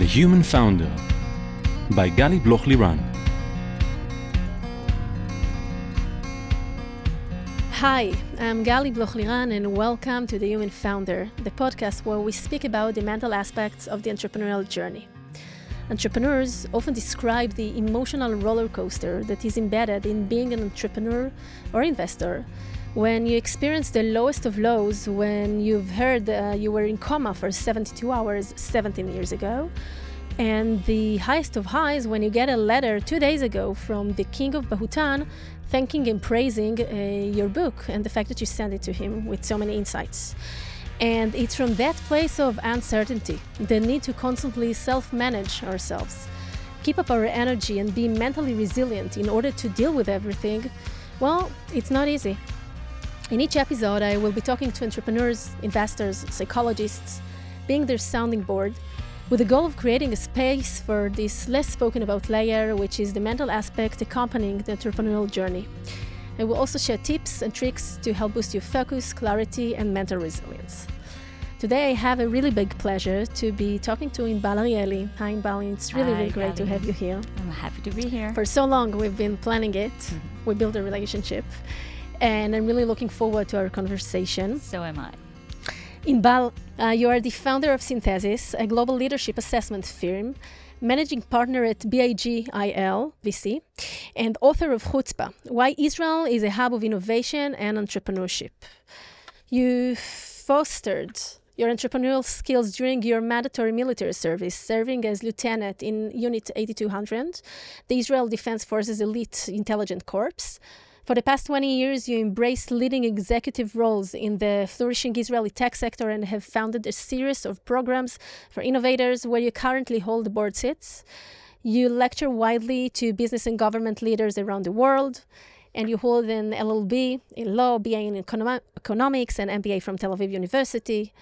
The Human Founder by Gali Bloch Liran. Hi, I'm Gali Bloch Liran, and welcome to The Human Founder, the podcast where we speak about the mental aspects of the entrepreneurial journey. Entrepreneurs often describe the emotional roller coaster that is embedded in being an entrepreneur or investor when you experience the lowest of lows, when you've heard uh, you were in coma for 72 hours 17 years ago, and the highest of highs when you get a letter two days ago from the king of Bhutan thanking and praising uh, your book and the fact that you sent it to him with so many insights. And it's from that place of uncertainty, the need to constantly self manage ourselves, keep up our energy, and be mentally resilient in order to deal with everything. Well, it's not easy. In each episode, I will be talking to entrepreneurs, investors, psychologists, being their sounding board, with the goal of creating a space for this less spoken about layer, which is the mental aspect accompanying the entrepreneurial journey. I will also share tips and tricks to help boost your focus, clarity, and mental resilience. Today, I have a really big pleasure to be talking to Inbal Arieli. Hi, Inbal. It's really, Hi, really great to have you here. I'm happy to be here. For so long, we've been planning it. Mm-hmm. We built a relationship. And I'm really looking forward to our conversation. So am I. Inbal, uh, you are the founder of Synthesis, a global leadership assessment firm, managing partner at BIGIL VC, and author of Chutzpah Why Israel is a Hub of Innovation and Entrepreneurship. You fostered your entrepreneurial skills during your mandatory military service, serving as lieutenant in Unit 8200, the Israel Defense Forces Elite Intelligence Corps. For the past 20 years, you embraced leading executive roles in the flourishing Israeli tech sector and have founded a series of programs for innovators where you currently hold board seats. You lecture widely to business and government leaders around the world, and you hold an LLB in law, BA in econo- economics, and MBA from Tel Aviv University.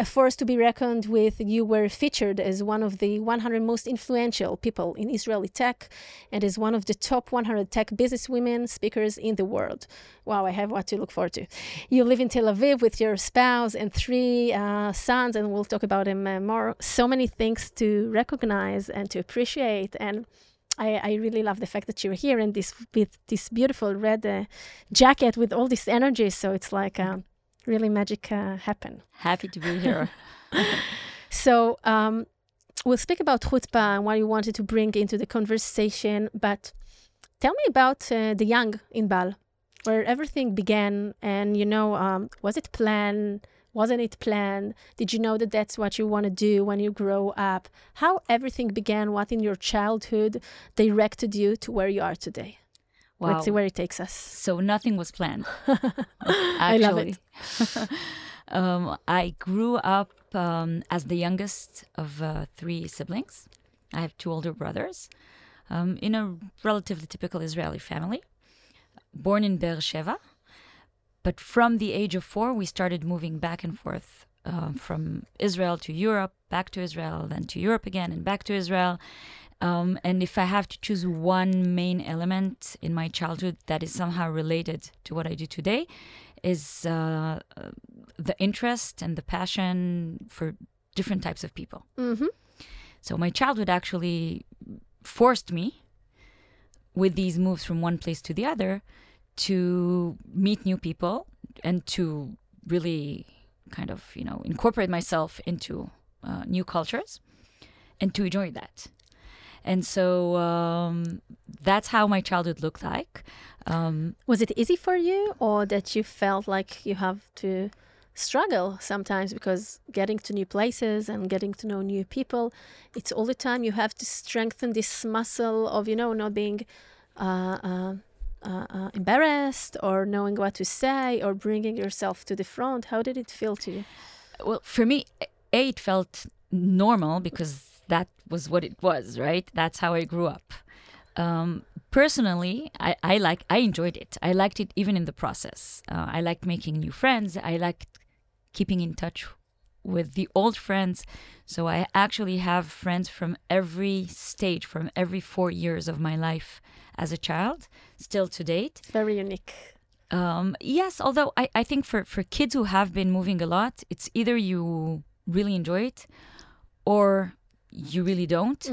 A force to be reckoned with, you were featured as one of the 100 most influential people in Israeli tech and as one of the top 100 tech businesswomen speakers in the world. Wow, I have what to look forward to. You live in Tel Aviv with your spouse and three uh, sons, and we'll talk about them uh, more. So many things to recognize and to appreciate. And I, I really love the fact that you're here in this with this beautiful red uh, jacket with all this energy. So it's like uh, really magic uh, happen. Happy to be here. So um, we'll speak about chutzpah and what you wanted to bring into the conversation. But tell me about uh, the young Inbal, where everything began. And you know, um, was it planned? Wasn't it planned? Did you know that that's what you want to do when you grow up? How everything began? What in your childhood directed you to where you are today? Wow. Let's see where it takes us. So nothing was planned. I love it. Um, I grew up um, as the youngest of uh, three siblings. I have two older brothers um, in a relatively typical Israeli family. Born in Beersheba, but from the age of four, we started moving back and forth uh, from Israel to Europe, back to Israel, then to Europe again, and back to Israel. Um, and if I have to choose one main element in my childhood that is somehow related to what I do today, is uh, uh, the interest and the passion for different types of people. hmm So my childhood actually forced me, with these moves from one place to the other, to meet new people and to really kind of, you know, incorporate myself into uh, new cultures and to enjoy that. And so um, that's how my childhood looked like. Um, Was it easy for you, or that you felt like you have to struggle sometimes because getting to new places and getting to know new people, it's all the time you have to strengthen this muscle of, you know, not being uh, uh, uh, uh, embarrassed or knowing what to say or bringing yourself to the front. How did it feel to you? well, for me, A, it felt normal because that was what it was, right? That's how I grew up. Um, personally, I, I like I enjoyed it. I liked it even in the process. Uh, I liked making new friends. I liked keeping in touch with the old friends. So I actually have friends from every stage, from every four years of my life as a child, still to date. Very unique. Um, yes, although I, I think for, for kids who have been moving a lot, it's either you really enjoy it or you really don't.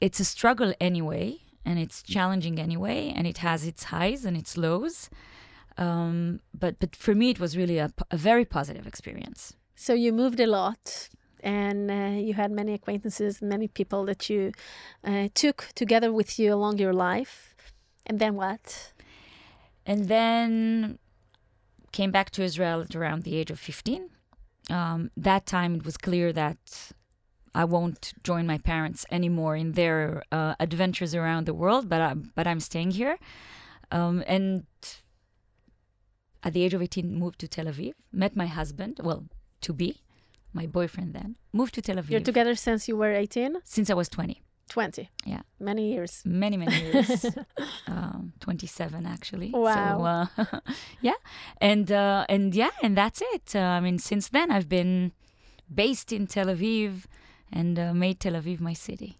It's a struggle anyway, and it's challenging anyway, and it has its highs and its lows. Um, but but for me, it was really a very positive experience. So you moved a lot, and uh, you had many acquaintances, many people that you uh, took together with you along your life. And then what? and then came back to Israel at around the age of 15. Um, that time it was clear that I won't join my parents anymore in their uh, adventures around the world, but I'm, but I'm staying here. Um, and at the age of 18, moved to Tel Aviv, met my husband, well, to be, my boyfriend then, moved to Tel Aviv You're together since you were 18? since I was 20. 20. Yeah. Many years. many many years um, 27 actually Wow. so uh, yeah and uh, and yeah and that's it uh, i mean since then i've been based in tel aviv and uh, made tel aviv my city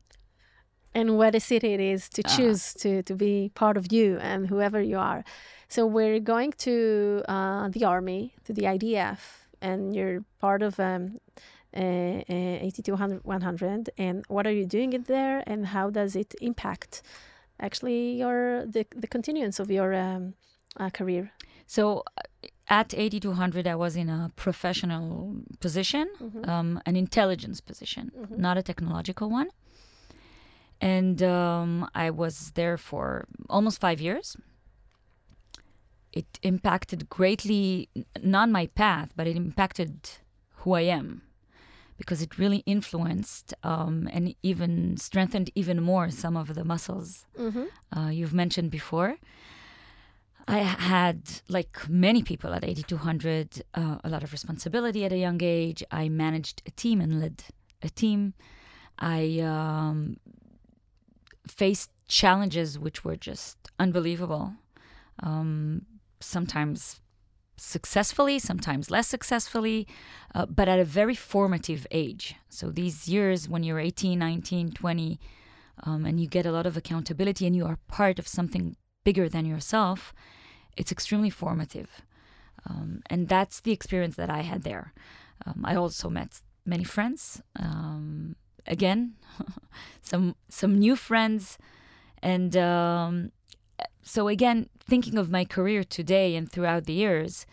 and what a city it is to Ah. choose to, to be part of you and whoever you are. So we're going to uh, the army, to the IDF, and you're part of um, uh, uh, 8200 100. And what are you doing it there, and how does it impact actually your the, the continuance of your um, uh, career? so uh, at 8200 i was in a professional position um, an intelligence position not a technological one. And um, i was there for almost five years. It impacted greatly not my path but it impacted who i am. Because it really influenced um, and even strengthened even more some of the muscles uh, you've mentioned before I had, like many people at 8200, uh, a lot of responsibility at a young age. I managed a team and led a team. I um, faced challenges which were just unbelievable. Um, sometimes successfully, sometimes less successfully, uh, but at a very formative age. So these years when you're 18, 19, 20, um, and you get a lot of accountability and you are part of something bigger than yourself, it's extremely formative. Um, and that's the experience that I had there. Um, I also met many friends. Um, again, some some new friends, and um, so again, thinking of my career today and throughout the years,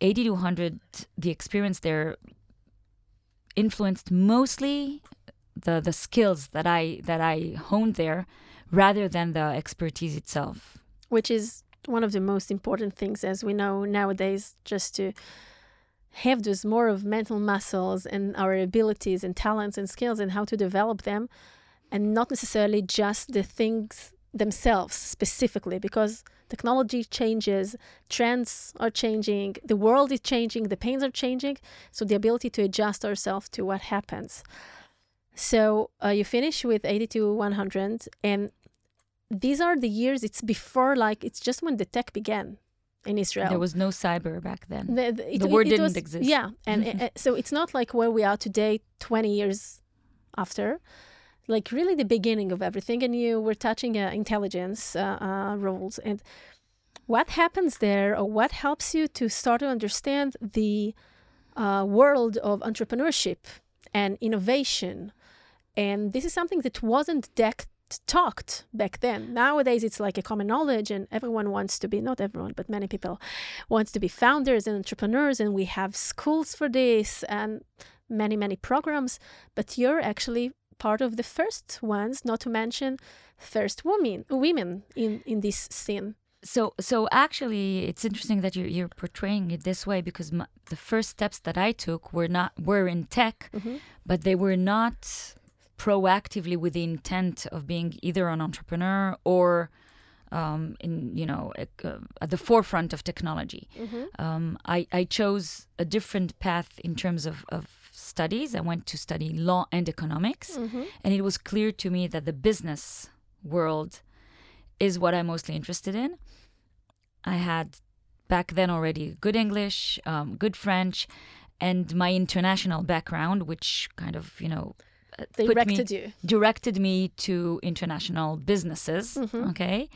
8200, the experience there influenced mostly the the skills that I that I honed there, rather than the expertise itself. Which is one of the most important things, as we know nowadays, just to have those more of mental muscles and our abilities and talents and skills and how to develop them, and not necessarily just the things themselves specifically, because technology changes, trends are changing, the world is changing, the pains are changing. So the ability to adjust ourselves to what happens. So uh, you finish with 82 100 and these are the years it's before like it's just when the tech began in israel There was no cyber back then. the, the, it- the word it didn't was- exist. yeah and uh, so it's not like where we are today 20 years after like really the beginning of everything and you were touching uh, intelligence uh, uh, roles and what happens there or what helps you to start to understand the uh, world of entrepreneurship and innovation and this is something that wasn't talked back then. Nowadays it's like a common knowledge and everyone wants to be not everyone but many people wants to be founders and entrepreneurs and we have schools for this and many many programs. But you're actually part of the first ones not to mention first women women in in this scene. So, so actually, it's interesting that you're, you're portraying it this way because my, the first steps that I took were not were in tech, mm-hmm. but they were not proactively with the intent of being either an entrepreneur or um, in you know uh, at the forefront of technology. Um, I, I chose a different path in terms of, of studies. I went to study law and economics, and it was clear to me that the business world is what I'm mostly interested in. I had back then already good English, um, good French, and my international background, which kind of you know they put me- directed you directed me to international businesses. Okay,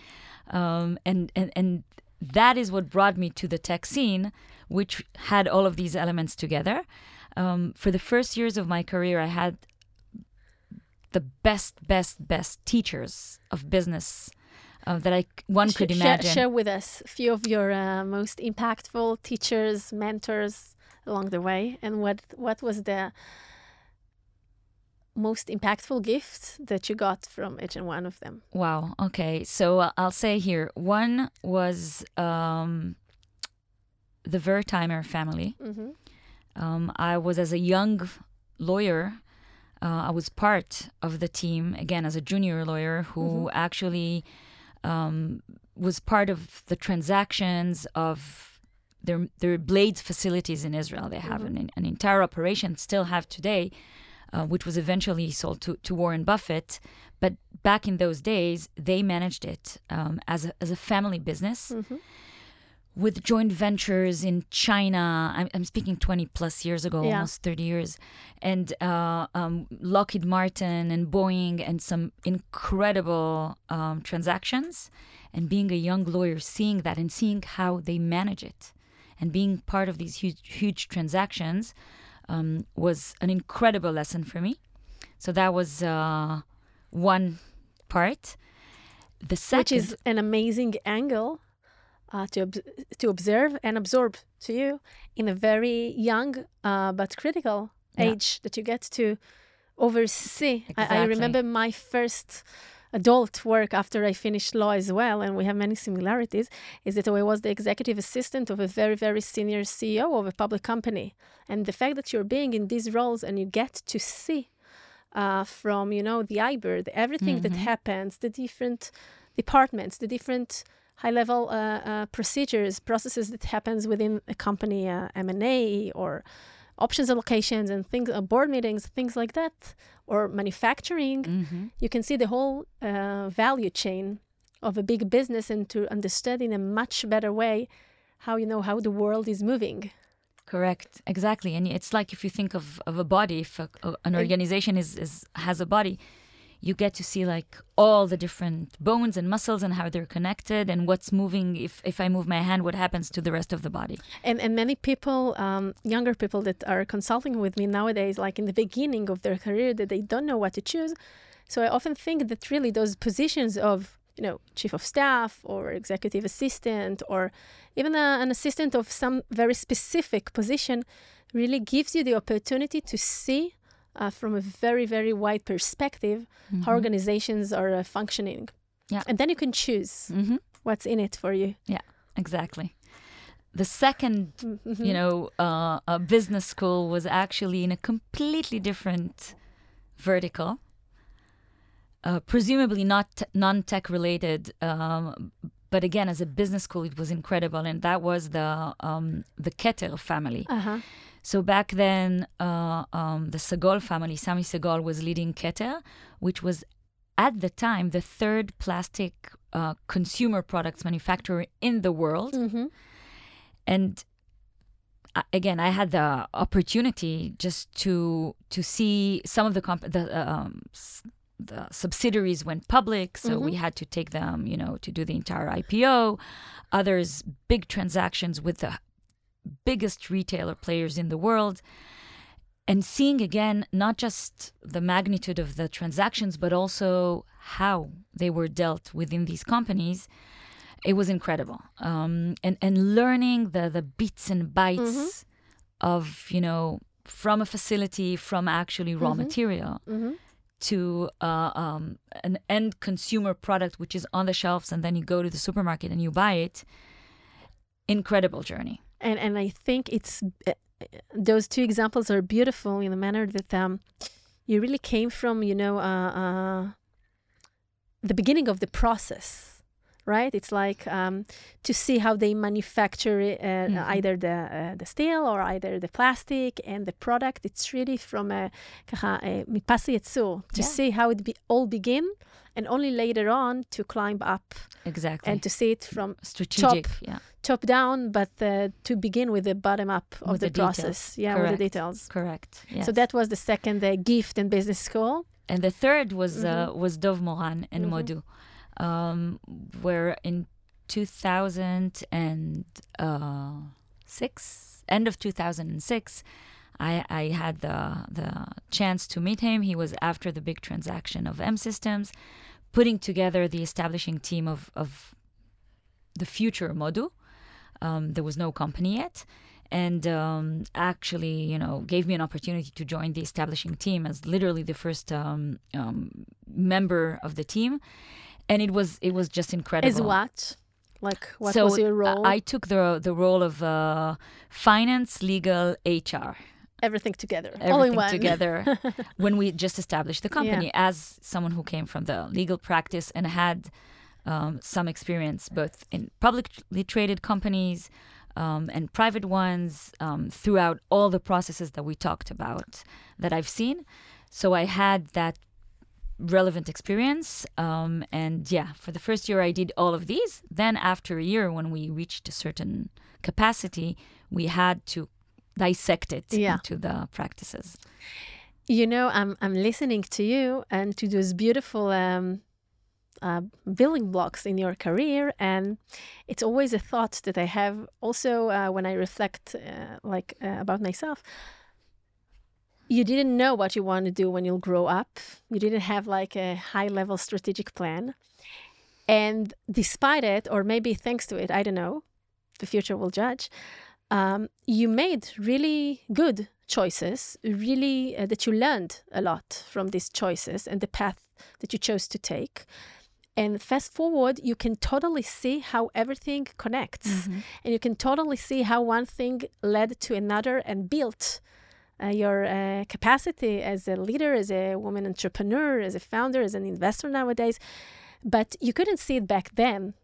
um, and and and that is what brought me to the tech scene, which had all of these elements together. Um, for the first years of my career, I had the best, best, best teachers of business uh, that I one could imagine. Share, share with us a few of your uh, most impactful teachers, mentors along the way, and what what was the most impactful gift that you got from each and one of them? Wow. Okay. So uh, I'll say here one was um, the Wertheimer family. Mm-hmm. Um, I was as a young lawyer. Uh, I was part of the team again as a junior lawyer who actually um, was part of the transactions of their their blades facilities in Israel. They have an, an entire operation, still have today, uh, which was eventually sold to, to Warren Buffett. But back in those days, they managed it um, as a, as a family business with joint ventures in China. I'm, I'm speaking 20 plus years ago, Yeah. almost 30 years, and uh, um, Lockheed Martin and Boeing, and some incredible um, transactions. And being a young lawyer, seeing that and seeing how they manage it, and being part of these huge, huge transactions um, was an incredible lesson for me. So that was uh, one part. The second, Which is an amazing angle uh, to ob- to observe and absorb to you in a very young uh, but critical Yeah. age that you get to oversee. I, I remember my first adult work after I finished law as well, and we have many similarities, is that I was the executive assistant of a very, very senior CEO of a public company. And the fact that you're being in these roles and you get to see uh, from, you know, the iBird, everything that happens, the different departments, the different high-level uh, uh, procedures, processes that happens within a company, uh, M&A or options allocations and things, uh, board meetings, things like that, or manufacturing, Mhm. you can see the whole uh, value chain of a big business and to understand in a much better way how you know how the world is moving. Correct, exactly, and it's like if you think of, of a body, if a, a- an organization is, is has a body, you get to see like all the different bones and muscles and how they're connected and what's moving. If if I move my hand, what happens to the rest of the body? And and many people, um, younger people that are consulting with me nowadays, like in the beginning of their career, that they don't know what to choose. So I often think that really those positions of you know chief of staff or executive assistant or even a, an assistant of some very specific position really gives you the opportunity to see uh, from a very very wide perspective how organizations are uh, functioning. Yeah. And then you can choose Mm-hmm. what's in it for you. Yeah, exactly. The second, you know, uh, business school was actually in a completely different vertical. Uh, presumably not non-tech related, um, but again, as a business school, it was incredible, and that was the um, the Keter family. Uh-huh. So back then, uh, um, the Sagol family, Sami Sagol, was leading Keter, which was at the time the third plastic uh, consumer products manufacturer in the world. Mm-hmm. And I- again, I had the opportunity just to to see some of the comp- the um, s- the subsidiaries went public, so we had to take them, you know, to do the entire IPO. Others big transactions with the biggest retailer players in the world. And seeing again not just the magnitude of the transactions, but also how they were dealt within these companies, it was incredible. Um, and and learning the the bits and bytes of you know from a facility, from actually raw material Mm-hmm. to uh, um, an end consumer product which is on the shelves, and then you go to the supermarket and you buy it. Incredible journey and and I think it's uh, those two examples are beautiful in the manner that um, you really came from, you know, uh, uh, the beginning of the process, right? It's like um, to see how they manufacture it, uh, Mhm. either the uh, the steel or either the plastic and the product. It's really from a ככה, uh, מפס ייצור, to Yeah. see how it be, all begin, and only later on to climb up Exactly. and to see it from Strategic. Yeah. top down, but uh, to begin with the bottom up of With the, the process. Yeah, with the details. Correct. Yes. So that was the second uh, gift in business school. and the third was uh, Mm-hmm. was Dov Moran and Mhm. Modu, um, where in 2006, end of 2006, I, I had the the chance to meet him. He was after the big transaction of M Systems, putting together the establishing team of of the future Modu. Um, there was no company yet, and um, actually, you know, gave me an opportunity to join the establishing team as literally the first um, um, member of the team, and it was it was just incredible. As what? Like what so was your role? I, I took the the role of uh, finance, legal, HR everything together, everything all in one. together when we just established the company. As someone who came from the legal practice and had um, some experience both in publicly traded companies um, and private ones um, throughout all the processes that we talked about that I've seen. So I had that relevant experience. Um, and yeah, for the first year, I did all of these. Then, after a year, when we reached a certain capacity, we had to dissect it Yeah. into the practices. You know, I'm I'm listening to you and to those beautiful um, uh, building blocks in your career, and it's always a thought that I have. Also, uh, when I reflect, uh, like uh, about myself, you didn't know what you want to do when you'll grow up. You didn't have like a high level strategic plan, and despite it, or maybe thanks to it, I don't know. The future will judge. Um, you made really good choices, really uh, that you learned a lot from these choices and the path that you chose to take. And fast forward, you can totally see how everything connects. And you can totally see how one thing led to another and built uh, your uh, capacity as a leader, as a woman entrepreneur, as a founder, as an investor nowadays. But you couldn't see it back then.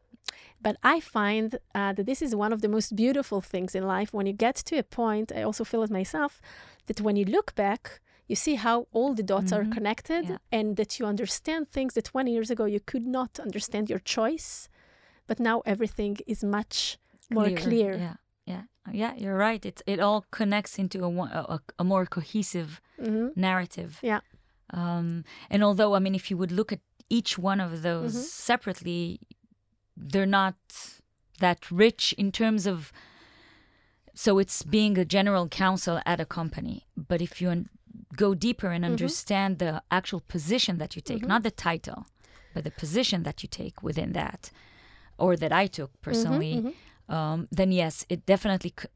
But I find uh, that this is one of the most beautiful things in life. When you get to a point, I also feel it myself, that when you look back, you see how all the dots are Mhm. connected Yeah. and that you understand things that 20 years ago you could not understand your choice. But now everything is much more clear. Yeah, yeah, yeah. You're right. It it all connects into a a, a- more cohesive hmm narrative. Yeah. Um, and although I mean, if you would look at each one of those Mhm. separately, they're not that rich in terms of. So it's being a general counsel at a company, but if you un- go deeper and mm-hmm. understand the actual position that you take, mm-hmm. not the title, but the position that you take within that, or that I took mm-hmm, personally, um, then yes, it definitely c-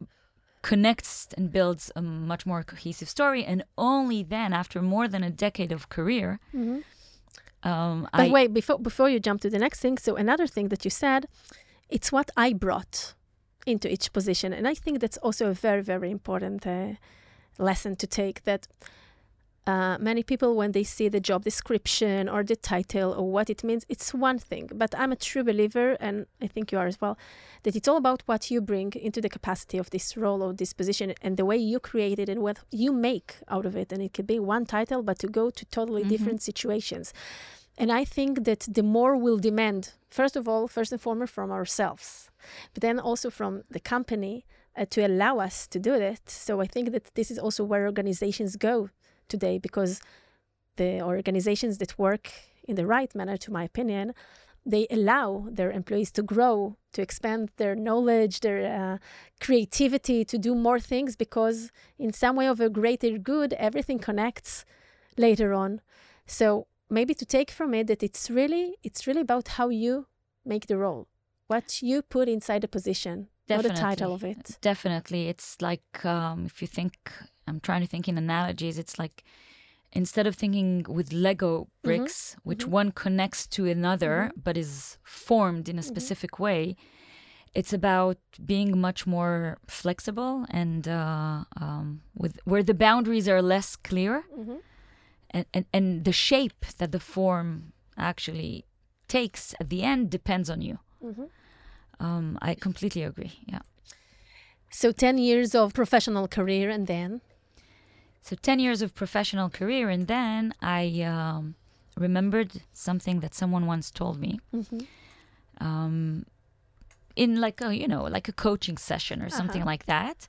connects and builds a much more cohesive story. And only then, after more than a decade of career, um, But I wait, before before you jump to the next thing, so another thing that you said, it's what I brought into each position, and I think that's also a very very important uh, lesson to take. That uh, many people, when they see the job description or the title or what it means, it's one thing. But I'm a true believer, and I think you are as well, that it's all about what you bring into the capacity of this role or this position and the way you create it and what you make out of it. And it could be one title, but to go to totally Mhm. different situations. And I think that the more we'll demand, first of all, first and foremost from ourselves, but then also from the company uh, to allow us to do that. So I think that this is also where organizations go today because the organizations that work in the right manner, to my opinion, they allow their employees to grow, to expand their knowledge, their uh, creativity, to do more things because, in some way of a greater good, everything connects later on. So maybe to take from it that it's really it's really about how you make the role, what you put inside the position, not the title of it. Definitely. It's like um, if you think, I'm trying to think in analogies, it's like instead of thinking with Lego bricks, which one connects to another but is formed in a specific way, it's about being much more flexible and uh, um, with where the boundaries are less clear and, and, and the shape that the form actually takes at the end depends on you. Um, I completely agree. Yeah. So 10 years of professional career and then So 10 years of professional career, and then I um, remembered something that someone once told me. Um, in like a you know like a coaching session or something like that,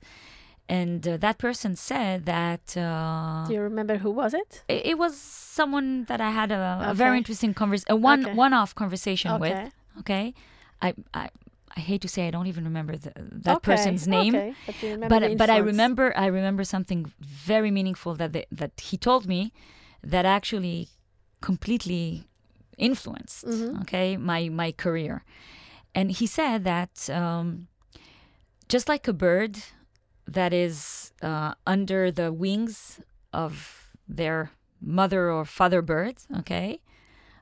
and uh, that person said that uh, do you remember who was it? it, it was someone that I had a, a very interesting convers a one Okay. one off conversation with. Okay. Okay, I, I I hate to say I don't even remember the, that Okay, person's name. okay, but but but I remember I remember something very meaningful that they, that he told me that actually completely influenced Mhm. okay my my career and he said that um, just like a bird that is uh, under the wings of their mother or father bird okay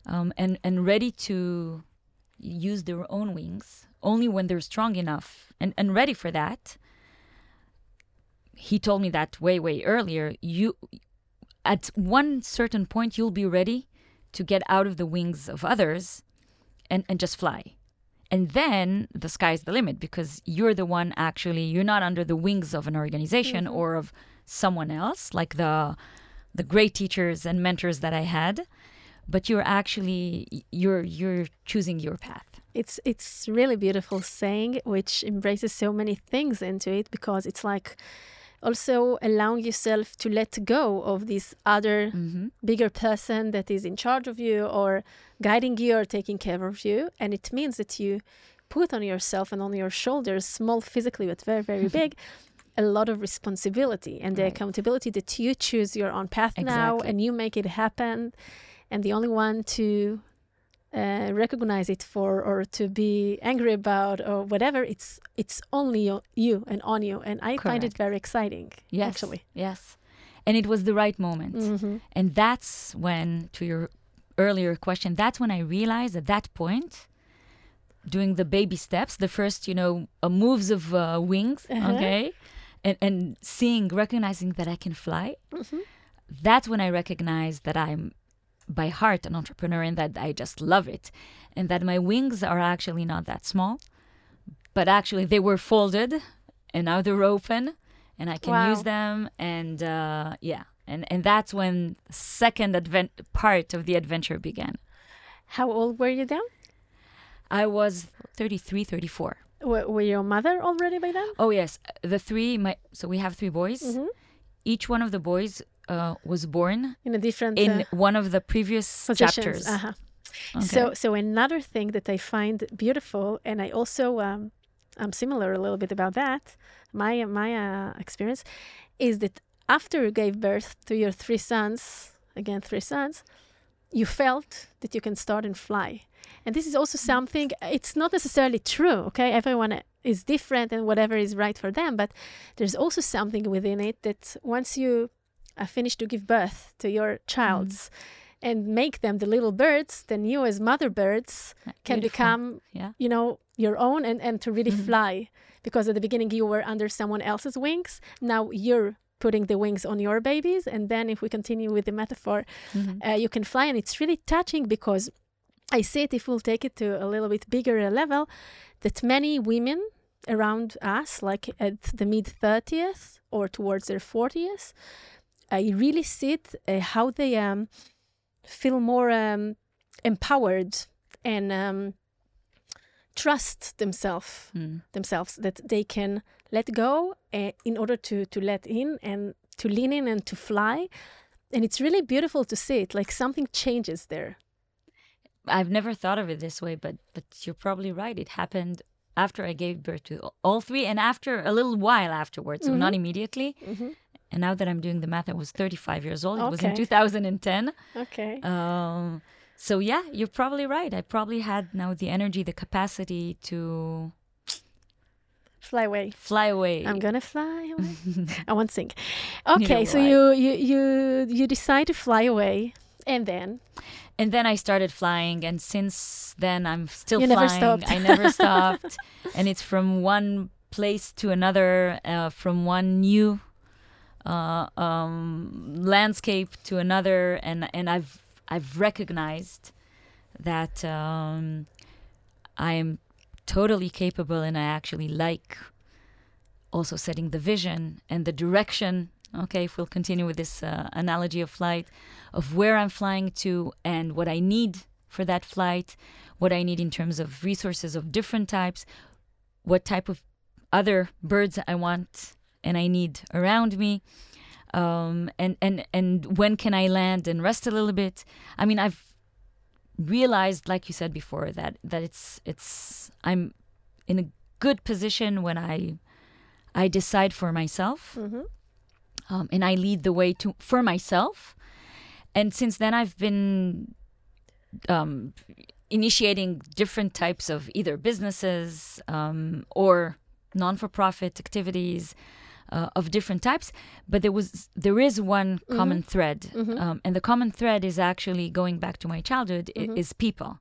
um, and and ready to use their own wings only when they're strong enough and, and ready for that. He told me that way way earlier. You at one certain point you'll be ready to get out of the wings of others and, and just fly. And then the sky's the limit because you're the one actually you're not under the wings of an organization mm-hmm. or of someone else like the the great teachers and mentors that i had but you're actually you're you're choosing your path It's it's really beautiful saying, which embraces so many things into it because it's like also allowing yourself to let go of this other mm-hmm. bigger person that is in charge of you or guiding you or taking care of you. And it means that you put on yourself and on your shoulders, small physically but very, very big, a lot of responsibility and the Right. accountability that you choose your own path now and you make it happen. And the only one to uh, recognize it for or to be angry about or whatever, it's it's only you, and on you. And I find it very exciting, yes actually. yes and it was the right moment Mhm. And that's when, to your earlier question, that's when I realized at that point, doing the baby steps, the first, you know, uh, moves of uh, wings, Uh-huh. okay, and, and seeing, recognizing that I can fly, Mhm. that's when I recognized that I'm by heart an entrepreneur and that I just love it. And that my wings are actually not that small, but actually they were folded and now they're open and I can Wow. use them. And uh, yeah, and, and that's when second advent part of the adventure began. How old were you then? I was 33, 34. W- were your mother already by then? Oh yes, the three. My so we have three boys. Mhm. Each one of the boys uh, was born In a different in uh, one of the previous positions. chapters. Uh-huh. Okay. So, so another thing that I find beautiful, and I also um, I'm similar a little bit about that. My my uh, experience is that after you gave birth to your three sons, again three sons, you felt that you can start and fly. And this is also something. It's not necessarily true. Okay, everyone is different and whatever is right for them, but there's also something within it that once you uh, finish to give birth to your childs and make them the little birds, then you as mother birds can Beautiful. become, Yeah. you know, your own and, and to really Mhm. fly. Because at the beginning you were under someone else's wings. Now you're putting the wings on your babies. And then if we continue with the metaphor, Mhm. uh, you can fly. And it's really touching because I see it, if we'll take it to a little bit bigger a level, that many women around us, like at the mid 30th or towards their 40th, I really see it uh, how they um, feel more um, empowered and um, trust themselves Mm. themselves that they can let go uh, in order to to let in and to lean in and to fly and it's really beautiful to see it like something changes there I've never thought of it this way, but but you're probably right. It happened after I gave birth to all three, and after a little while afterwards, so not Mhm. immediately. Mhm. And now that I'm doing the math, I was 35 years old. It was in 2010. okay Um, so yeah, you're probably right. I probably had now the energy, the capacity to fly away fly away. i'm gonna fly away i won't sing okay so you you you you decide to fly away and then and then I started flying, and since then I'm still You never flying. stopped. I never stopped, and it's from one place to another, uh, from one new uh, um, landscape to another, and and I've I've recognized that um, I am totally capable, and I actually like also setting the vision and the direction. Okay, if we'll continue with this uh, analogy of flight, of where I'm flying to and what I need for that flight, what I need in terms of resources of different types, what type of other birds I want and I need around me, um, and and and when can I land and rest a little bit. I mean, I've realized, like you said before, that that it's it's I'm in a good position when I I decide for myself, um, and I lead the way to for myself. And since then, I've been um, initiating different types of either businesses um, or non-for-profit activities uh, of different types. But there was there is one common thread, um, and the common thread is actually going back to my childhood i- is people.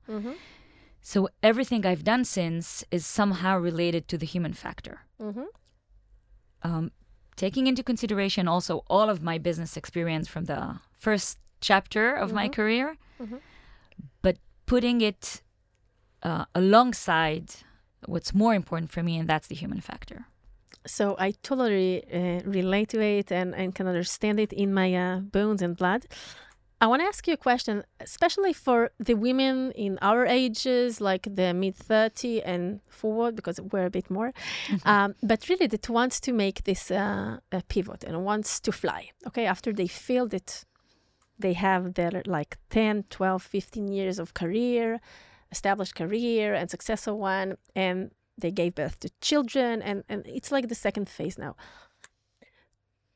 So everything I've done since is somehow related to the human factor. Um, taking into consideration also all of my business experience from the first chapter of my career, but putting it uh, alongside what's more important for me, and that's the human factor. So I totally uh, relate to it and, and can understand it in my uh, bones and blood. I want to ask you a question, especially for the women in our ages, like the mid 30 and forward, because we're a bit more, um, but really that wants to make this uh, a pivot and wants to fly. Okay, after they feel that they have their like 10, 12, 15 years of career, established career and successful one, and they gave birth to children, and, and it's like the second phase now.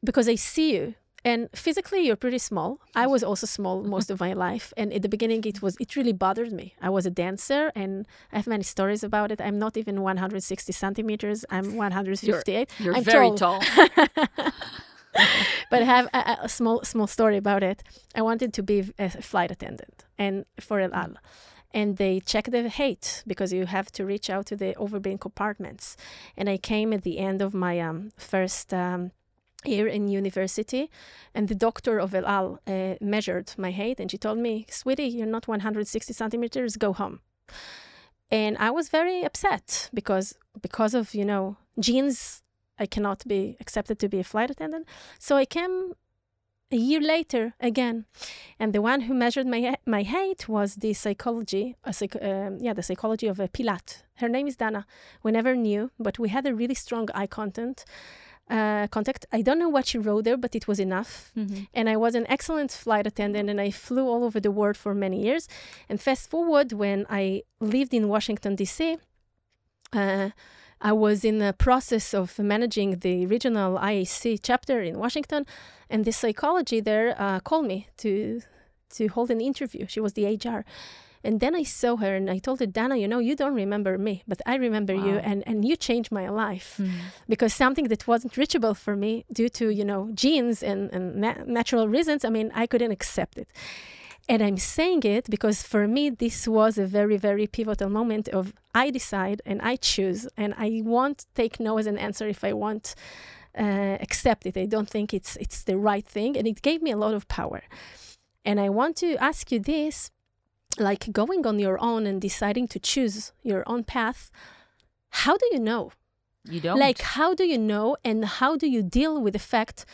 Because I see you, and physically you're pretty small. I was also small most of my life, and at the beginning it was it really bothered me. I was a dancer, and I have many stories about it. I'm not even 160 centimeters. I'm 158. You're I'm very tall. but I have a, a small small story about it. I wanted to be a flight attendant and for El Al. And they check the height because you have to reach out to the overbeen compartments. And I came at the end of my um, first um, year in university, and the doctor of El Al uh, measured my height, and she told me, "Sweetie, you're not 160 centimeters. Go home." And I was very upset because because of you know genes I cannot be accepted to be a flight attendant. So I came a year later again, and the one who measured my my height was the psychology, a psych- um, yeah, the psychology of a Pilat. Her name is Dana. We never knew, but we had a really strong eye contact. Uh, contact. I don't know what she wrote there, but it was enough. And I was an excellent flight attendant, and I flew all over the world for many years. And fast forward, when I lived in Washington D.C. Uh, I was in the process of managing the regional IAC chapter in Washington, and the psychology there uh, called me to to hold an interview. She was the HR. And then I saw her and I told her, Dana, you know, you don't remember me, but I remember you and, and you changed my life because something that wasn't reachable for me due to, you know, genes and, and na- natural reasons, I mean, I couldn't accept it. And I'm saying it because for me, this was a very, very pivotal moment of I decide and I choose, and I won't take no as an answer if I won't uh, accept it. I don't think it's it's the right thing, and it gave me a lot of power. And I want to ask you this, like going on your own and deciding to choose your own path. How do you know? You don't. Like, how do you know, and how do you deal with the fact?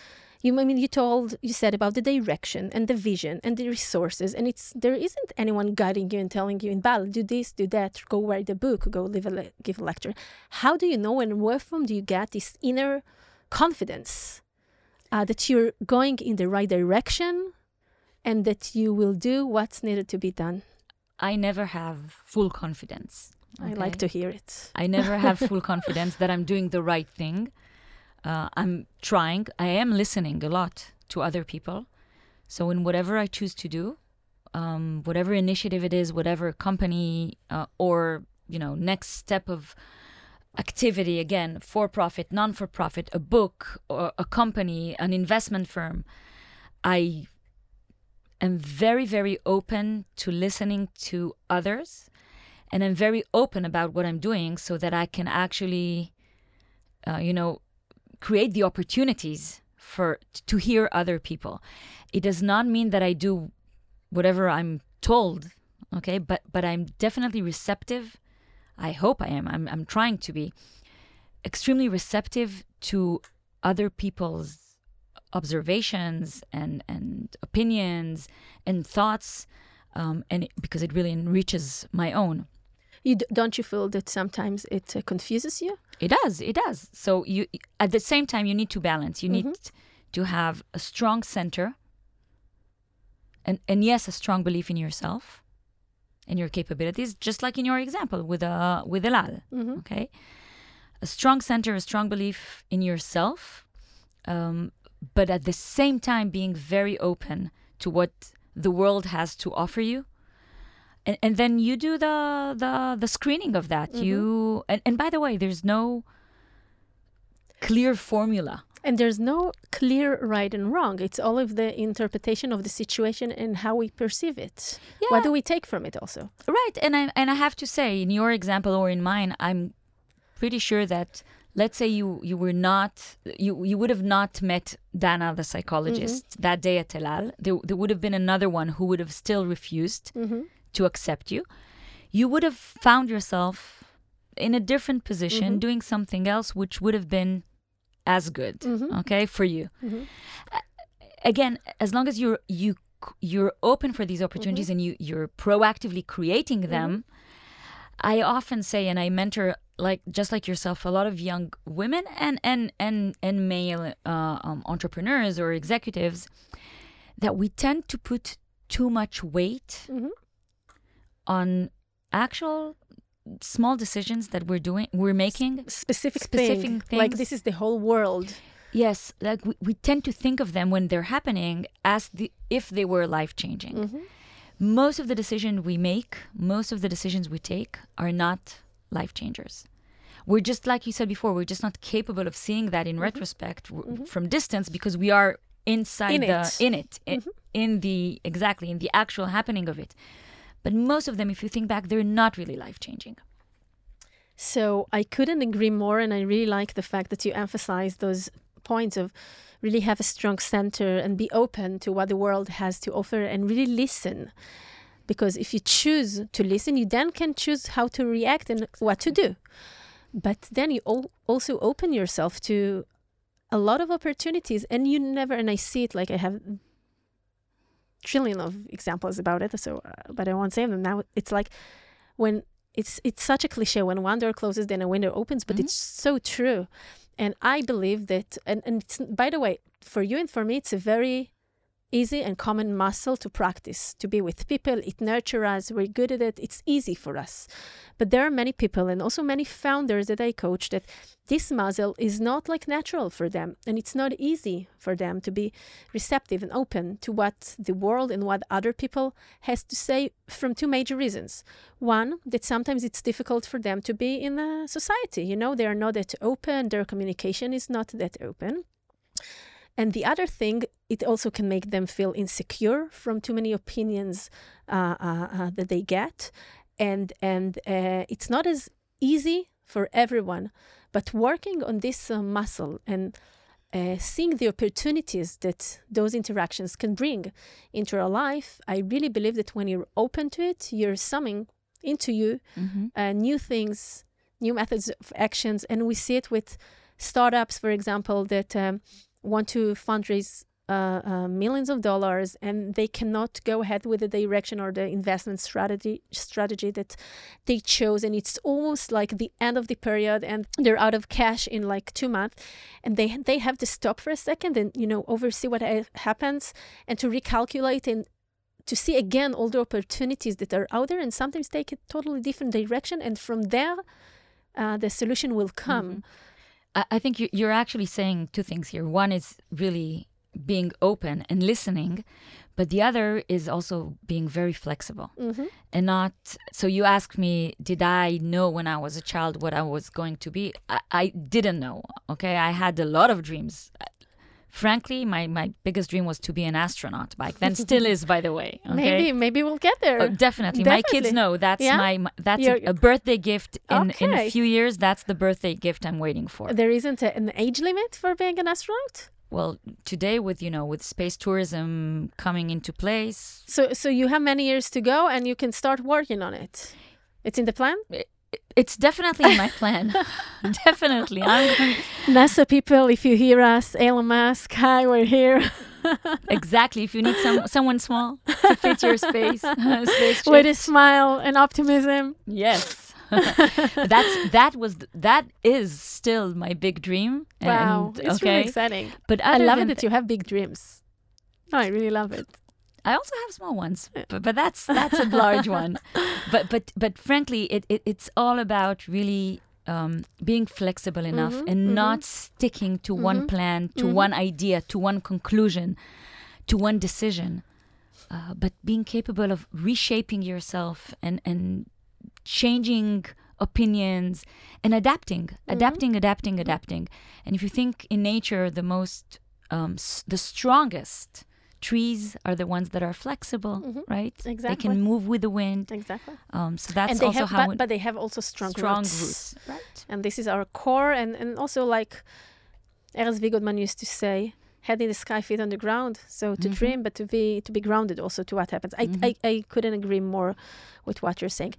You, I mean, you told, you said about the direction and the vision and the resources, and it's there isn't anyone guiding you and telling you, Inbal, do this, do that, go write a book, go live a le- give a lecture. How do you know, and where from do you get this inner confidence uh, that you're going in the right direction, and that you will do what's needed to be done? I never have full confidence. I like to hear it. I never have full confidence that I'm doing the right thing. Uh, I'm trying. I am listening a lot to other people. So in whatever I choose to do, um, whatever initiative it is, whatever company uh, or you know next step of activity, again, for profit, non for profit, a book or a company, an investment firm, I am very very open to listening to others and I'm very open about what I'm doing so that I can actually, uh, you know, create the opportunities for to hear other people. It does not mean that I do whatever I'm told, okay? But but I'm definitely receptive. I hope I am. I'm I'm trying to be extremely receptive to other people's observations and and opinions and thoughts, um, and it, because it really enriches my own. You d- don't you feel that sometimes it uh, confuses you? It does. It does. So you at the same time you need to balance. You need to have a strong center and and yes, a strong belief in yourself. in your capabilities, just like in your example with uh, with El Al. Mhm. Okay, a strong center, a strong belief in yourself, um, but at the same time being very open to what the world has to offer you. And, and then you do the the the screening of that. Mm-hmm. You and, and by the way, there's no clear formula. And there's no clear right and wrong. It's all of the interpretation of the situation and how we perceive it. What do we take from it also? Right, and I and I have to say, in your example or in mine, I'm pretty sure that let's say you you were not you you would have not met Dana the psychologist mm-hmm. that day at El Al. There there would have been another one who would have still refused mm-hmm. To accept you. You would have found yourself in a different position mm-hmm. doing something else which would have been as good mm-hmm. okay for you. Mm-hmm. A- again as long as you're you you're open for these opportunities and you you're proactively creating them i often say and i mentor like just like yourself a lot of young women and and and and male uh, um, entrepreneurs or executives that we tend to put too much weight on actual small decisions that we're doing we're making Specific, Specific thing, like this is the whole world. Yes, like we, we tend to think of them when they're happening as the if they were life changing. Mm-hmm. Most of the decisions we make, most of the decisions we take are not life changers. We're just like you said before, we're just not capable of seeing that in mm-hmm. retrospect w- mm-hmm. from distance because we are inside In the it. in it i- in the exactly in the actual happening of it. But most of them if you think back they're not really life changing. So I couldn't agree more, and I really like the fact that you emphasize those points of really have a strong center and be open to what the world has to offer and really listen. Because if you choose to listen, you then can choose how to react and what to do. But then you also open yourself to a lot of opportunities, and you never. And I see it like I have trillion of examples about it. So, uh, but I won't say them now. It's like when it's it's such a cliche when one door closes then a window opens but it's so true and i believe that and, and it's, by the way for you and for me it's a very easy and common muscle to practice to be with people. It nurtures us. We're good at it. It's easy for us. But there are many people and also many founders that i coach that this muscle is not like natural for them. And it's not easy for them to be receptive and open to what the world and what other people has to say from two major reasons. One that sometimes it's difficult for them to be in a society. You know they are not that open. Their communication is not that open and the other thing it also can make them feel insecure from too many opinions uh, uh, uh, that they get and and uh, it's not as easy for everyone but working on this uh, muscle and uh, seeing the opportunities that those interactions can bring into our life, I really believe that when you're open to it, you're summing into you uh, new things, new methods of actions. And we see it with startups, for example, that um, want to fundraise uh, uh, millions of dollars and they cannot go ahead with the direction or the investment strategy strategy that they chose. And it's almost like the end of the period and they're out of cash in like two months. And they they have to stop for a second and you know oversee what ha- happens and to recalculate and to see again all the opportunities that are out there. And sometimes take a totally different direction and from there uh, the solution will come. I, I think you, you're actually saying two things here. One is really being open and listening, but the other is also being very flexible mm-hmm. and not. So you asked me, did I know when I was a child what I was going to be? I, I didn't know. Okay, I had a lot of dreams. Frankly, my, my biggest dream was to be an astronaut back then. Still is, by the way. Okay? maybe maybe we'll get there Oh, definitely. My kids know that's Yeah? my, my that's a, a birthday gift in, in a few years. That's the birthday gift I'm waiting for. there isn't a, an age limit for being an astronaut well today with you know with space tourism coming into place so so you have many years to go and you can start working on it it's in the plan it, it's definitely in my plan. Definitely. I'm nasa people if you hear us elon musk hi we're here. Exactly. If you need some someone small to fit your space space with a smile and optimism. Yes. That's that was that is still my big dream. Wow. And, it's okay. really exciting. But i love it that you have big dreams. I really love it I also have small ones, but, but that's that's a large one. But but but frankly, it, it it's all about really um, being flexible enough Mm-hmm, and not sticking to one plan, to one idea, to one conclusion, to one decision, uh, but being capable of reshaping yourself and and changing opinions and adapting, adapting, adapting, adapting. And if you think in nature, the most, um, s- the strongest trees are the ones that are flexible, right? Exactly. They can move with the wind. Exactly. Um, so that's and they also have, how but, but they have also strong, strong roots. roots. Right. And this is our core, and, and also like Erez Vigodman used to say, head in the sky, feet on the ground. So to dream, but to be to be grounded also to what happens. I, I, I couldn't agree more with what you're saying.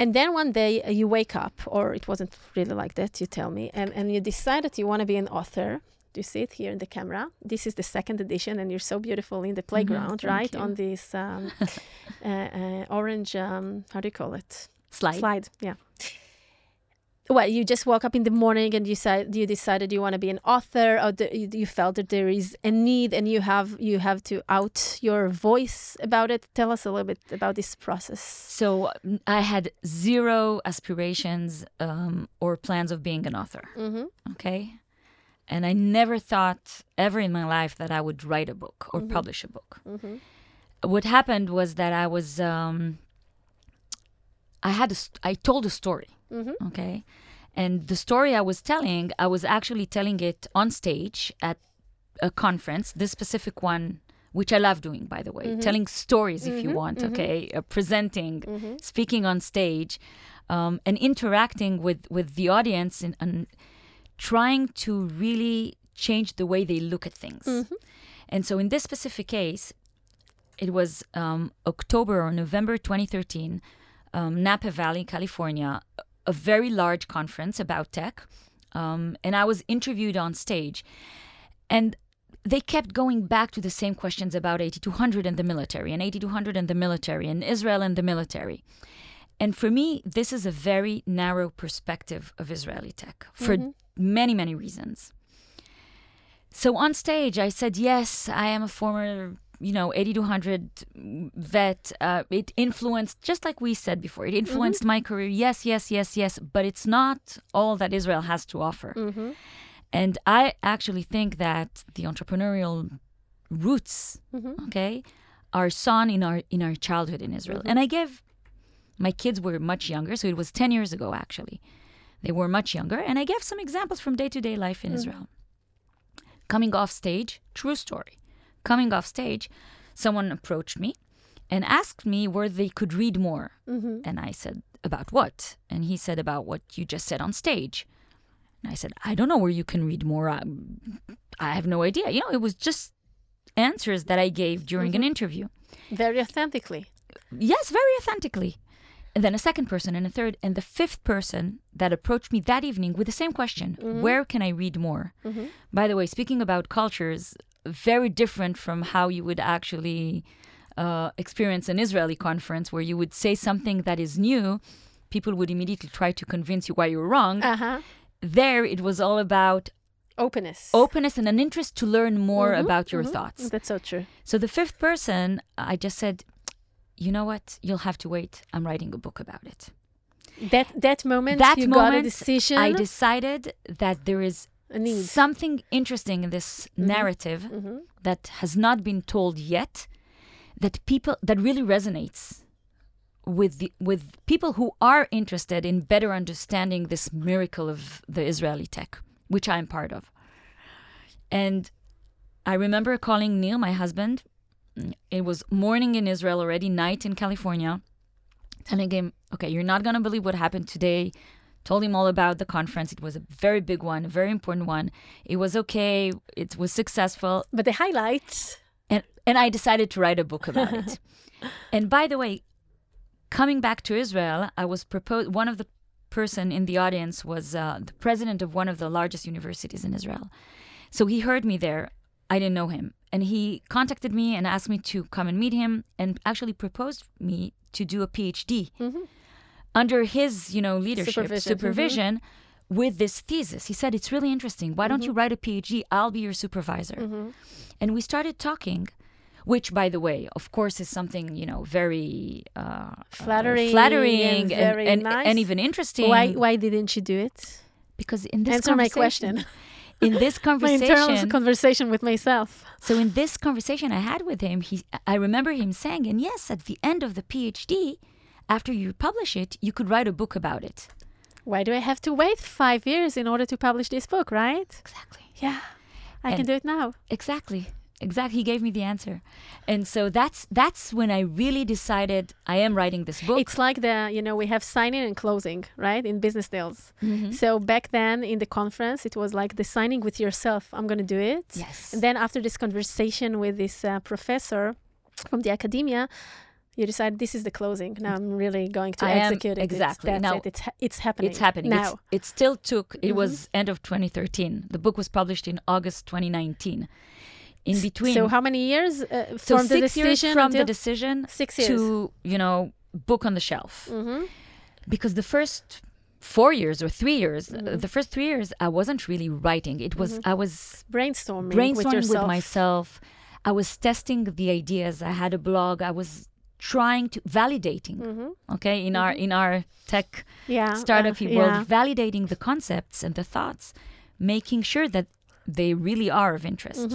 And then one day uh, you wake up, or it wasn't really like that, you tell me, and, and you decide that you want to be an author. Do you see it here in the camera? This is the second edition, and you're so beautiful in the playground, thank right? you. On this um, uh, uh, orange, um, how do you call it? Slide. slide yeah well you just woke up in the morning and you said you decided you want to be an author or the, you, you felt that there is a need and you have you have to out your voice about it tell us a little bit about this process So mm, I had zero aspirations um, or plans of being an author. mm-hmm. Okay. And I never thought ever in my life that I would write a book or publish a book. Mm-hmm. What happened was that I was, um, I had, a st- I told a story. Mm-hmm. Okay. And the story I was telling, I was actually telling it on stage at a conference, this specific one, which I love doing, by the way, telling stories if you want, okay, uh, presenting, speaking on stage, um, and interacting with, with the audience and, and trying to really change the way they look at things. And so in this specific case, it was um, October or November 2013, um, Napa Valley, California, a very large conference about tech. Um, and I was interviewed on stage. And they kept going back to the same questions about 8200 and the military, and 8200 and the military, and Israel and the military. And for me, this is a very narrow perspective of Israeli tech for many, many reasons. So on stage, I said, yes, I am a former, you know, 8200 vet. Uh, it influenced, just like we said before, it influenced my career. Yes, yes, yes, yes. But it's not all that Israel has to offer. Mm-hmm. And I actually think that the entrepreneurial roots, Mm-hmm. okay, are sown in our in our childhood in Israel. And I gave my kids were much younger, so it was 10 years ago actually. They were much younger, and I gave some examples from day-to-day life in mm. Israel. Coming off stage, true story. Coming off stage, someone approached me and asked me where they could read more. Mm-hmm. And I said, About what? And he said, About what you just said on stage. And I said, I don't know where you can read more. I, I have no idea. You know, it was just answers that I gave during an mm-hmm. interview. very authentically Yes, very authentically. And then a second person and a third and the fifth person that approached me that evening with the same question Where can I read more? By the way, speaking about cultures, very different from how you would actually uh, experience an Israeli conference where you would say something that is new. People would immediately try to convince you why you're wrong. uh-huh there, it was all about openness openness and an interest to learn more about your thoughts. that's so true So the fifth person, I just said, you know what? You'll have to wait. I'm writing a book about it. that that moment that you moment, got a decision I decided that there is something interesting in this mm-hmm. narrative mm-hmm. that has not been told yet, that people that really resonates with the with people who are interested in better understanding this miracle of the Israeli tech, which I am part of. And I remember calling Neil, my husband. It was morning in Israel already, night in California, telling him, okay, you're not going to believe what happened today. Told him all about the conference. It was a very big one, a very important one. It was okay. It was successful. but the highlights And, and I decided to write a book about it. and by the way, coming back to Israel, I was proposed, one of the person in the audience was uh, the president of one of the largest universities in Israel. So he heard me there. I didn't know him. And he contacted me and asked me to come and meet him and actually proposed me to do a PhD under his, you know, leadership, Supervision. supervision, with this thesis. He said, It's really interesting. Why don't you write a PhD? I'll be your supervisor. And we started talking. which, by the way, of course, is something you know very uh, Flattering uh, flattering, and and, very and, nice. and even interesting. Why why didn't you do it? Because in this Answer my question. in this My internal conversation, conversation with myself. so in this conversation I had with him, he I remember him saying, and yes, at the end of the PhD, after you publish it, you could write a book about it. Why do I have to wait five years in order to publish this book, right? Exactly. Yeah, I can do it now. Exactly. Exactly. He gave me the answer. And so that's that's when I really decided I am writing this book. It's like the, you know, we have signing and closing, right, in business deals. Mhm. So back then in the conference, it was like the signing with yourself. I'm going to do it. Yes. And then after this conversation with this uh, professor from the academia, you decide this is the closing. Now I'm really going to I am- execute it. Exactly. That's Now, it. It's, it's happening. It's happening. now. It's, it still took, it Mhm. was end of 2013. The book was published in August 2019. In between. So how many years uh, so from the decision from the decision six years? to, you know, book on the shelf. hmm because the first four years or three years, uh, Mhm. the first three years, I wasn't really writing. It was Mhm. I was Brainstorming, brainstorming with with, myself. I was testing the ideas. I had a blog. I was trying to validating. hmm Okay, in our in our tech Yeah. startup uh, world, yeah. validating the concepts and the thoughts, making sure that they really are of interest.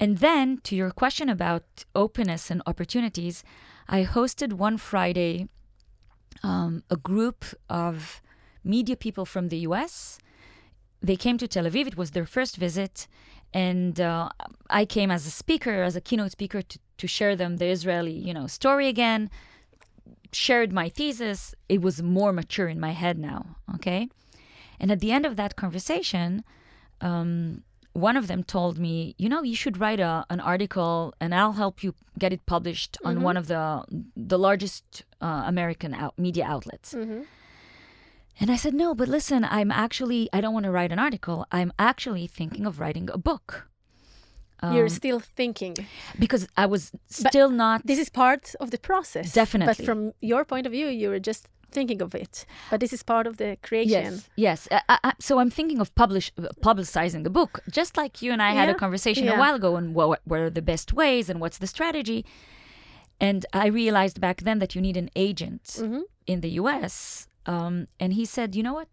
And then to your question about openness and opportunities, I hosted one Friday um, a group of media people from the US. They came to Tel Aviv. It was their first visit. And uh, I came as a speaker, as a keynote speaker, to, to share them the Israeli, you know, story again. Shared my thesis. It was more mature in my head now. Okay, and at the end of that conversation, um, one of them told me, you know, you should write a, an article, and I'll help you get it published on one of the the largest uh, American out, media outlets. Mhm. And I said, no, but listen, I'm actually I don't want to write an article. I'm actually thinking of writing a book. You're Um, still thinking. because I was still not This is part of the process. Definitely. But from your point of view, you were just thinking of it. But this is part of the creation. Yes, yes. I, I, I- so I'm thinking of publish publicizing the book, just like you and I had a conversation yeah. a while ago, and what, are the best ways and what's the strategy. And I realized back then that you need an agent Mhm. in the U.S. Um, and he said, you know what?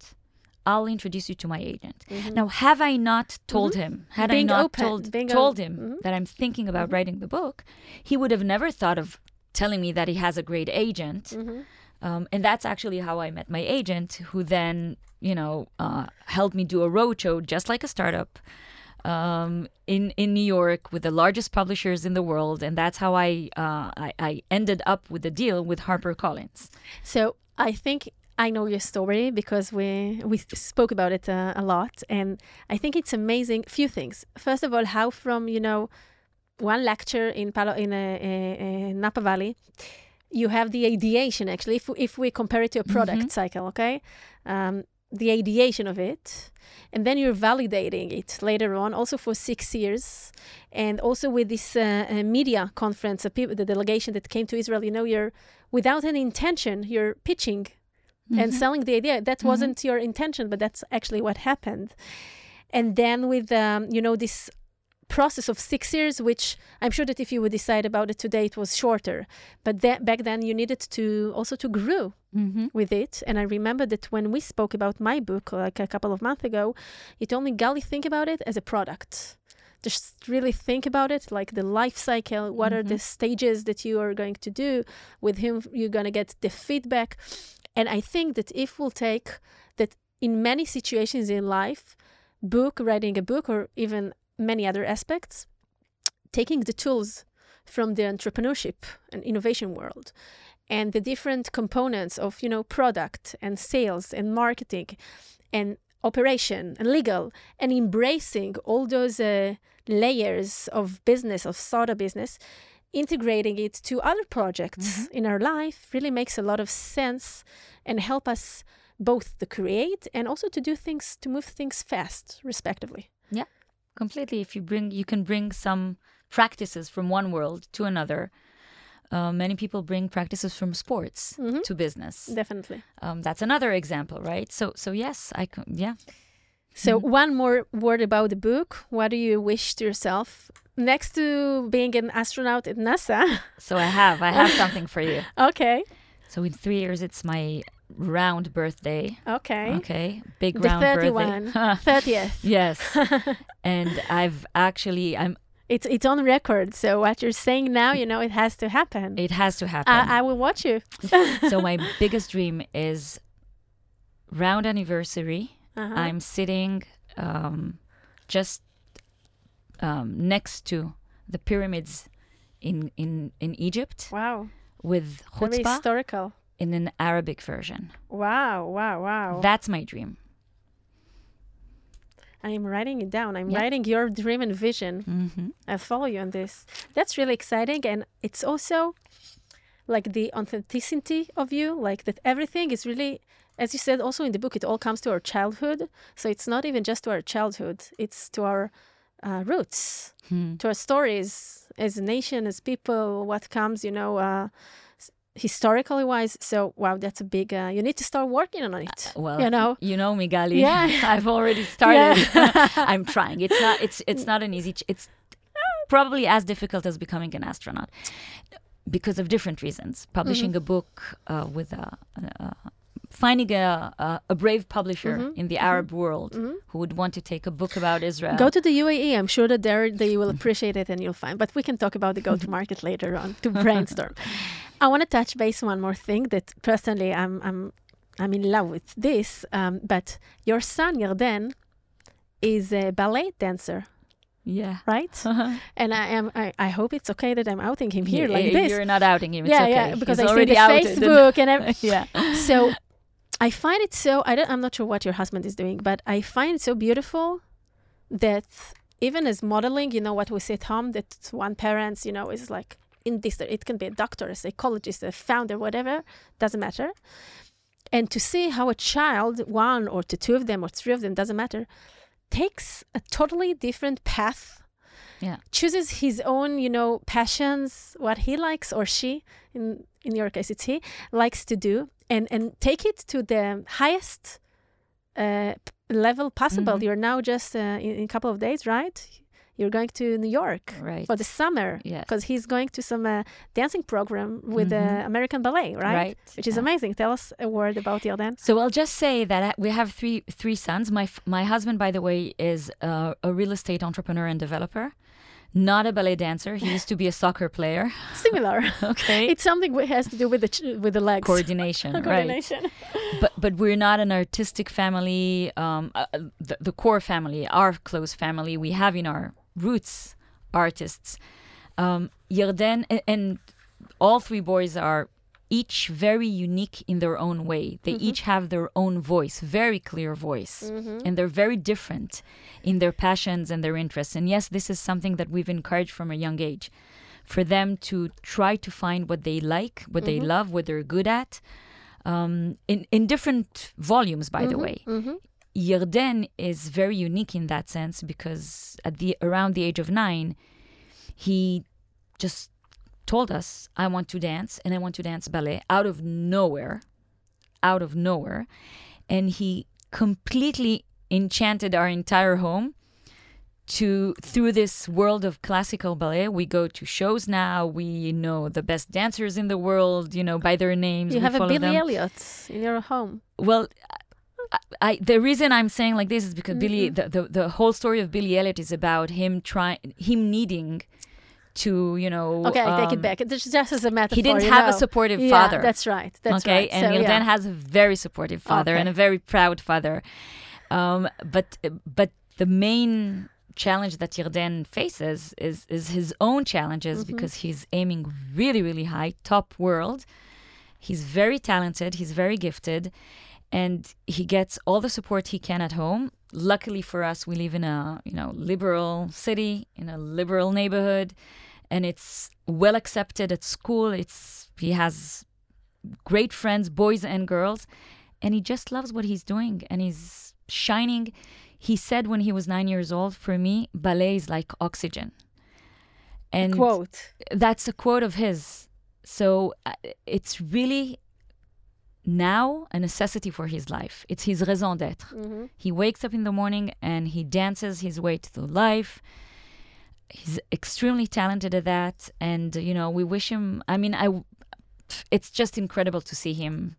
I'll introduce you to my agent. Now, have I not told him, had Mm-hmm. Being I not open, told being told him mhm. that I'm thinking about writing the book, he would have never thought of telling me that he has a great agent. Um, and that's actually how I met my agent, who then, you know, uh, helped me do a roadshow just like a startup um, in in New York with the largest publishers in the world, and that's how I uh, I, I ended up with the deal with HarperCollins. So I think I know your story because we we spoke about it uh, a lot, and I think it's amazing. Few things. First of all, how from you know one lecture in Palo in uh, uh, Napa Valley, you have the ideation. Actually, if if we compare it to a product Mhm. cycle, okay, um, the ideation of it, and then you're validating it later on, also for six years, and also with this uh, uh, media conference, uh, people, the delegation that came to Israel. You know, you're without any intention, you're pitching and selling the idea. That wasn't your intention, but that's actually what happened. And then with um, you know this process of six years, which I'm sure that if you would decide about it today, it was shorter. But that, back then, you needed to also to grow Mm-hmm. with it. And I remember that when we spoke about my book, like a couple of months ago, you told me, Gali, think about it as a product. Just really think about it, like the life cycle. What are the stages that you are going to do? With whom you're going to get the feedback. And I think that if we'll take that in many situations in life, book, writing a book, or even many other aspects, taking the tools from the entrepreneurship and innovation world and the different components of you know product and sales and marketing and operation and legal and embracing all those uh, layers of business of startup business integrating it to other projects in our life really makes a lot of sense and help us both to create and also to do things to move things fast respectively completely if you bring you can bring some practices from one world to another uh, many people bring practices from sports Mhm. to business definitely um, that's another example right so so yes i can yeah So, one more word about the book. What do you wish to yourself next to being an astronaut at NASA. So I have, I have something for you. okay. So in three years, it's my round birthday. Okay. Okay, big The round 31. birthday. 30th. yes, and I've actually, I'm. It's it's on record. So what you're saying now, you know, it has to happen. It has to happen. I, I will watch you. so my biggest dream is round anniversary. Uh-huh. I'm sitting um, just um, next to the pyramids in in in Egypt wow. with Very chutzpah historical. In an Arabic version. Wow, wow, wow. That's my dream. I am writing it down. I'm Yeah. writing your dream and vision. hmm I'll follow you on this. That's really exciting. And it's also like the authenticity of you, like that everything is really, as you said also in the book, it all comes to our childhood. So it's not even just to our childhood, it's to our uh, roots, Hmm. to our stories as a nation, as people, what comes, you know, uh, historically wise. So, wow, that's a big, uh, you need to start working on it. Well, you know? you know me, Gali. Yeah. I've already started. Yeah. I'm trying. It's not. It's it's not an easy. Ch- it's probably as difficult as becoming an astronaut because of different reasons. Publishing Mm-hmm. a book uh, with a, a finding a, a a brave publisher Mm-hmm. in the Arab world who would want to take a book about Israel. Go to the UAE. I'm sure that there they will appreciate it and you'll find. But we can talk about the go to market later on to brainstorm. I want to touch base one more thing that personally I'm I'm I'm in love with this. Um, but your son Yarden is a ballet dancer, yeah. right? and I am I, I hope it's okay that I'm outing him here Yeah, like this. You're not outing him. It's yeah, okay. yeah, because He's I see already the outed. Facebook and everything. yeah. so I find it so I don't I'm not sure what your husband is doing, but I find it so beautiful that even as modeling, you know what we see at home, that one parent, you know, is like in this it can be a doctor, a psychologist, a founder, whatever, doesn't matter. And to see how a child, one or two, two of them or three of them, doesn't matter, takes a totally different path Yeah. chooses his own, you know, passions, what he likes or she, in in your case it's he, likes to do, and and take it to the highest uh, level possible. Mhm. You're now just uh, in, in a couple of days, right? You're going to New York Right. for the summer Yes. because he's going to some uh, dancing program with the Mhm. American Ballet, right? Right. Which is yeah. amazing. Tell us a word about Yarden. So I'll just say that we have three three sons. My my husband, by the way, is uh, a real estate entrepreneur and developer, not a ballet dancer. He used to be a soccer player. Similar. Okay, it's something that has to do with the ch- with the legs. coordination, right? Coordination. But but we're not an artistic family. Um, uh, the, the core family, our close family, we have in our roots artists. Um, Yarden and, and all three boys are each very unique in their own way. They each have their own voice, very clear voice, and they're very different in their passions and their interests. And yes, this is something that we've encouraged from a young age for them to try to find what they like, what they love, what they're good at, um, in in different volumes. By the way, Mm-hmm. Yarden is very unique in that sense because at the around the age of nine, he just told us, "I want to dance, and I want to dance ballet out of nowhere, out of nowhere," and he completely enchanted our entire home. To through this world of classical ballet, we go to shows now. We know the best dancers in the world, you know, by their names. You have a Billy them. Elliot in your home. Well, I, I, the reason I'm saying like this is because Billy, Mm-hmm. the, the the whole story of Billy Elliot is about him trying, him needing to, you know. Okay, I take um, it back. It's just as a metaphor. He didn't have a know. supportive yeah, father. That's right. That's okay, right. and so, Yarden yeah. has a very supportive father and a very proud father. Um, but but the main challenge that Yarden faces is is his own challenges Mm-hmm. because he's aiming really really high, top world. He's very talented. He's very gifted, and he gets all the support he can at home. Luckily for us, we live in a you know liberal city in a liberal neighborhood, and it's well accepted at school. It's he has great friends, boys and girls, and he just loves what he's doing and he's shining. He said when he was nine years old, for me, ballet is like oxygen. And Quote. that's a quote of his. So uh, it's really now a necessity for his life. It's his raison d'etre. Mm-hmm. He wakes up in the morning and he dances his way through life. he's extremely talented at that, and you know, we wish him. I mean, I. It's just incredible to see him.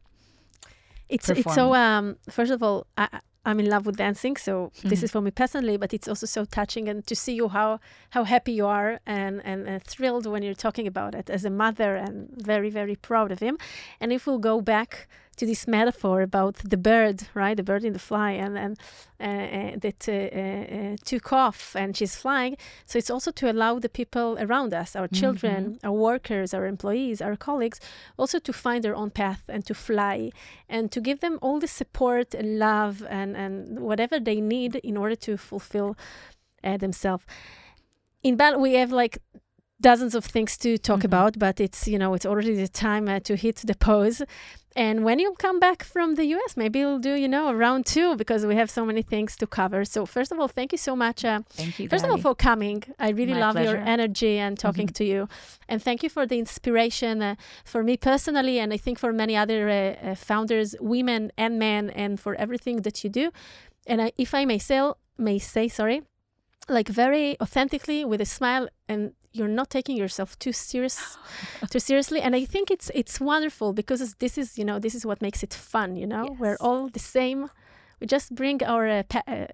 It's it's so. Um, first of all, I, I'm in love with dancing, so mm-hmm. this is for me personally. But it's also so touching, and to see you how how happy you are, and, and and thrilled when you're talking about it as a mother, and very very proud of him. And if we'll go back to this metaphor about the bird, right? The bird in the fly, and and uh, uh, that uh, uh, uh, took off and she's flying. So it's also to allow the people around us, our children, mm-hmm. our workers, our employees, our colleagues, also to find their own path and to fly, and to give them all the support and love and and whatever they need in order to fulfill themselves. Inbal, we have like dozens of things to talk mm-hmm. about, but it's you know it's already the time uh, to hit the pause. And when you come back from the US, maybe we'll do, you know, a round two because we have so many things to cover. So, first of all, thank you so much. Uh, thank you. First of all, for coming. I really My love pleasure. your energy and talking mm-hmm. to you. And thank you for the inspiration uh, for me personally, and I think for many other uh, uh founders, women and men, and for everything that you do. And I, if I may say, may say, sorry, like very authentically with a smile and you're not taking yourself too serious too seriously. And i think it's it's wonderful because this is you know this is what makes it fun you know? Yes. we're all the same. We just bring our uh, pa- uh,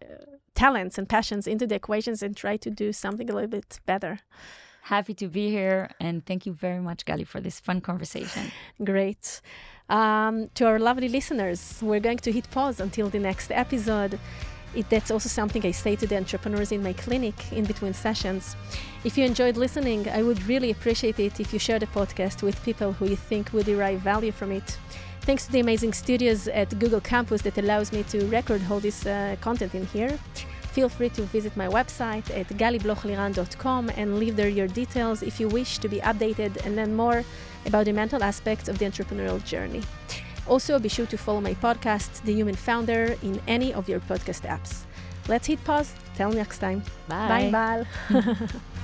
talents and passions into the equations and try to do something a little bit better. Happy to be here and thank you very much gali for this fun conversation. Great. Um, to our lovely listeners we're going to hit pause until the next episode it, that's also something I say to the entrepreneurs in my clinic in between sessions. If you enjoyed listening, I would really appreciate it if you share the podcast with people who you think would derive value from it. Thanks to the amazing studios at Google Campus that allows me to record all this uh, content in here. Feel free to visit my website at galiblochliran.com and leave there your details if you wish to be updated and learn more about the mental aspects of the entrepreneurial journey. Also, be sure to follow my podcast, The Human Founder, in any of your podcast apps. Let's hit pause. Till next time. Bye. Bye, Bal.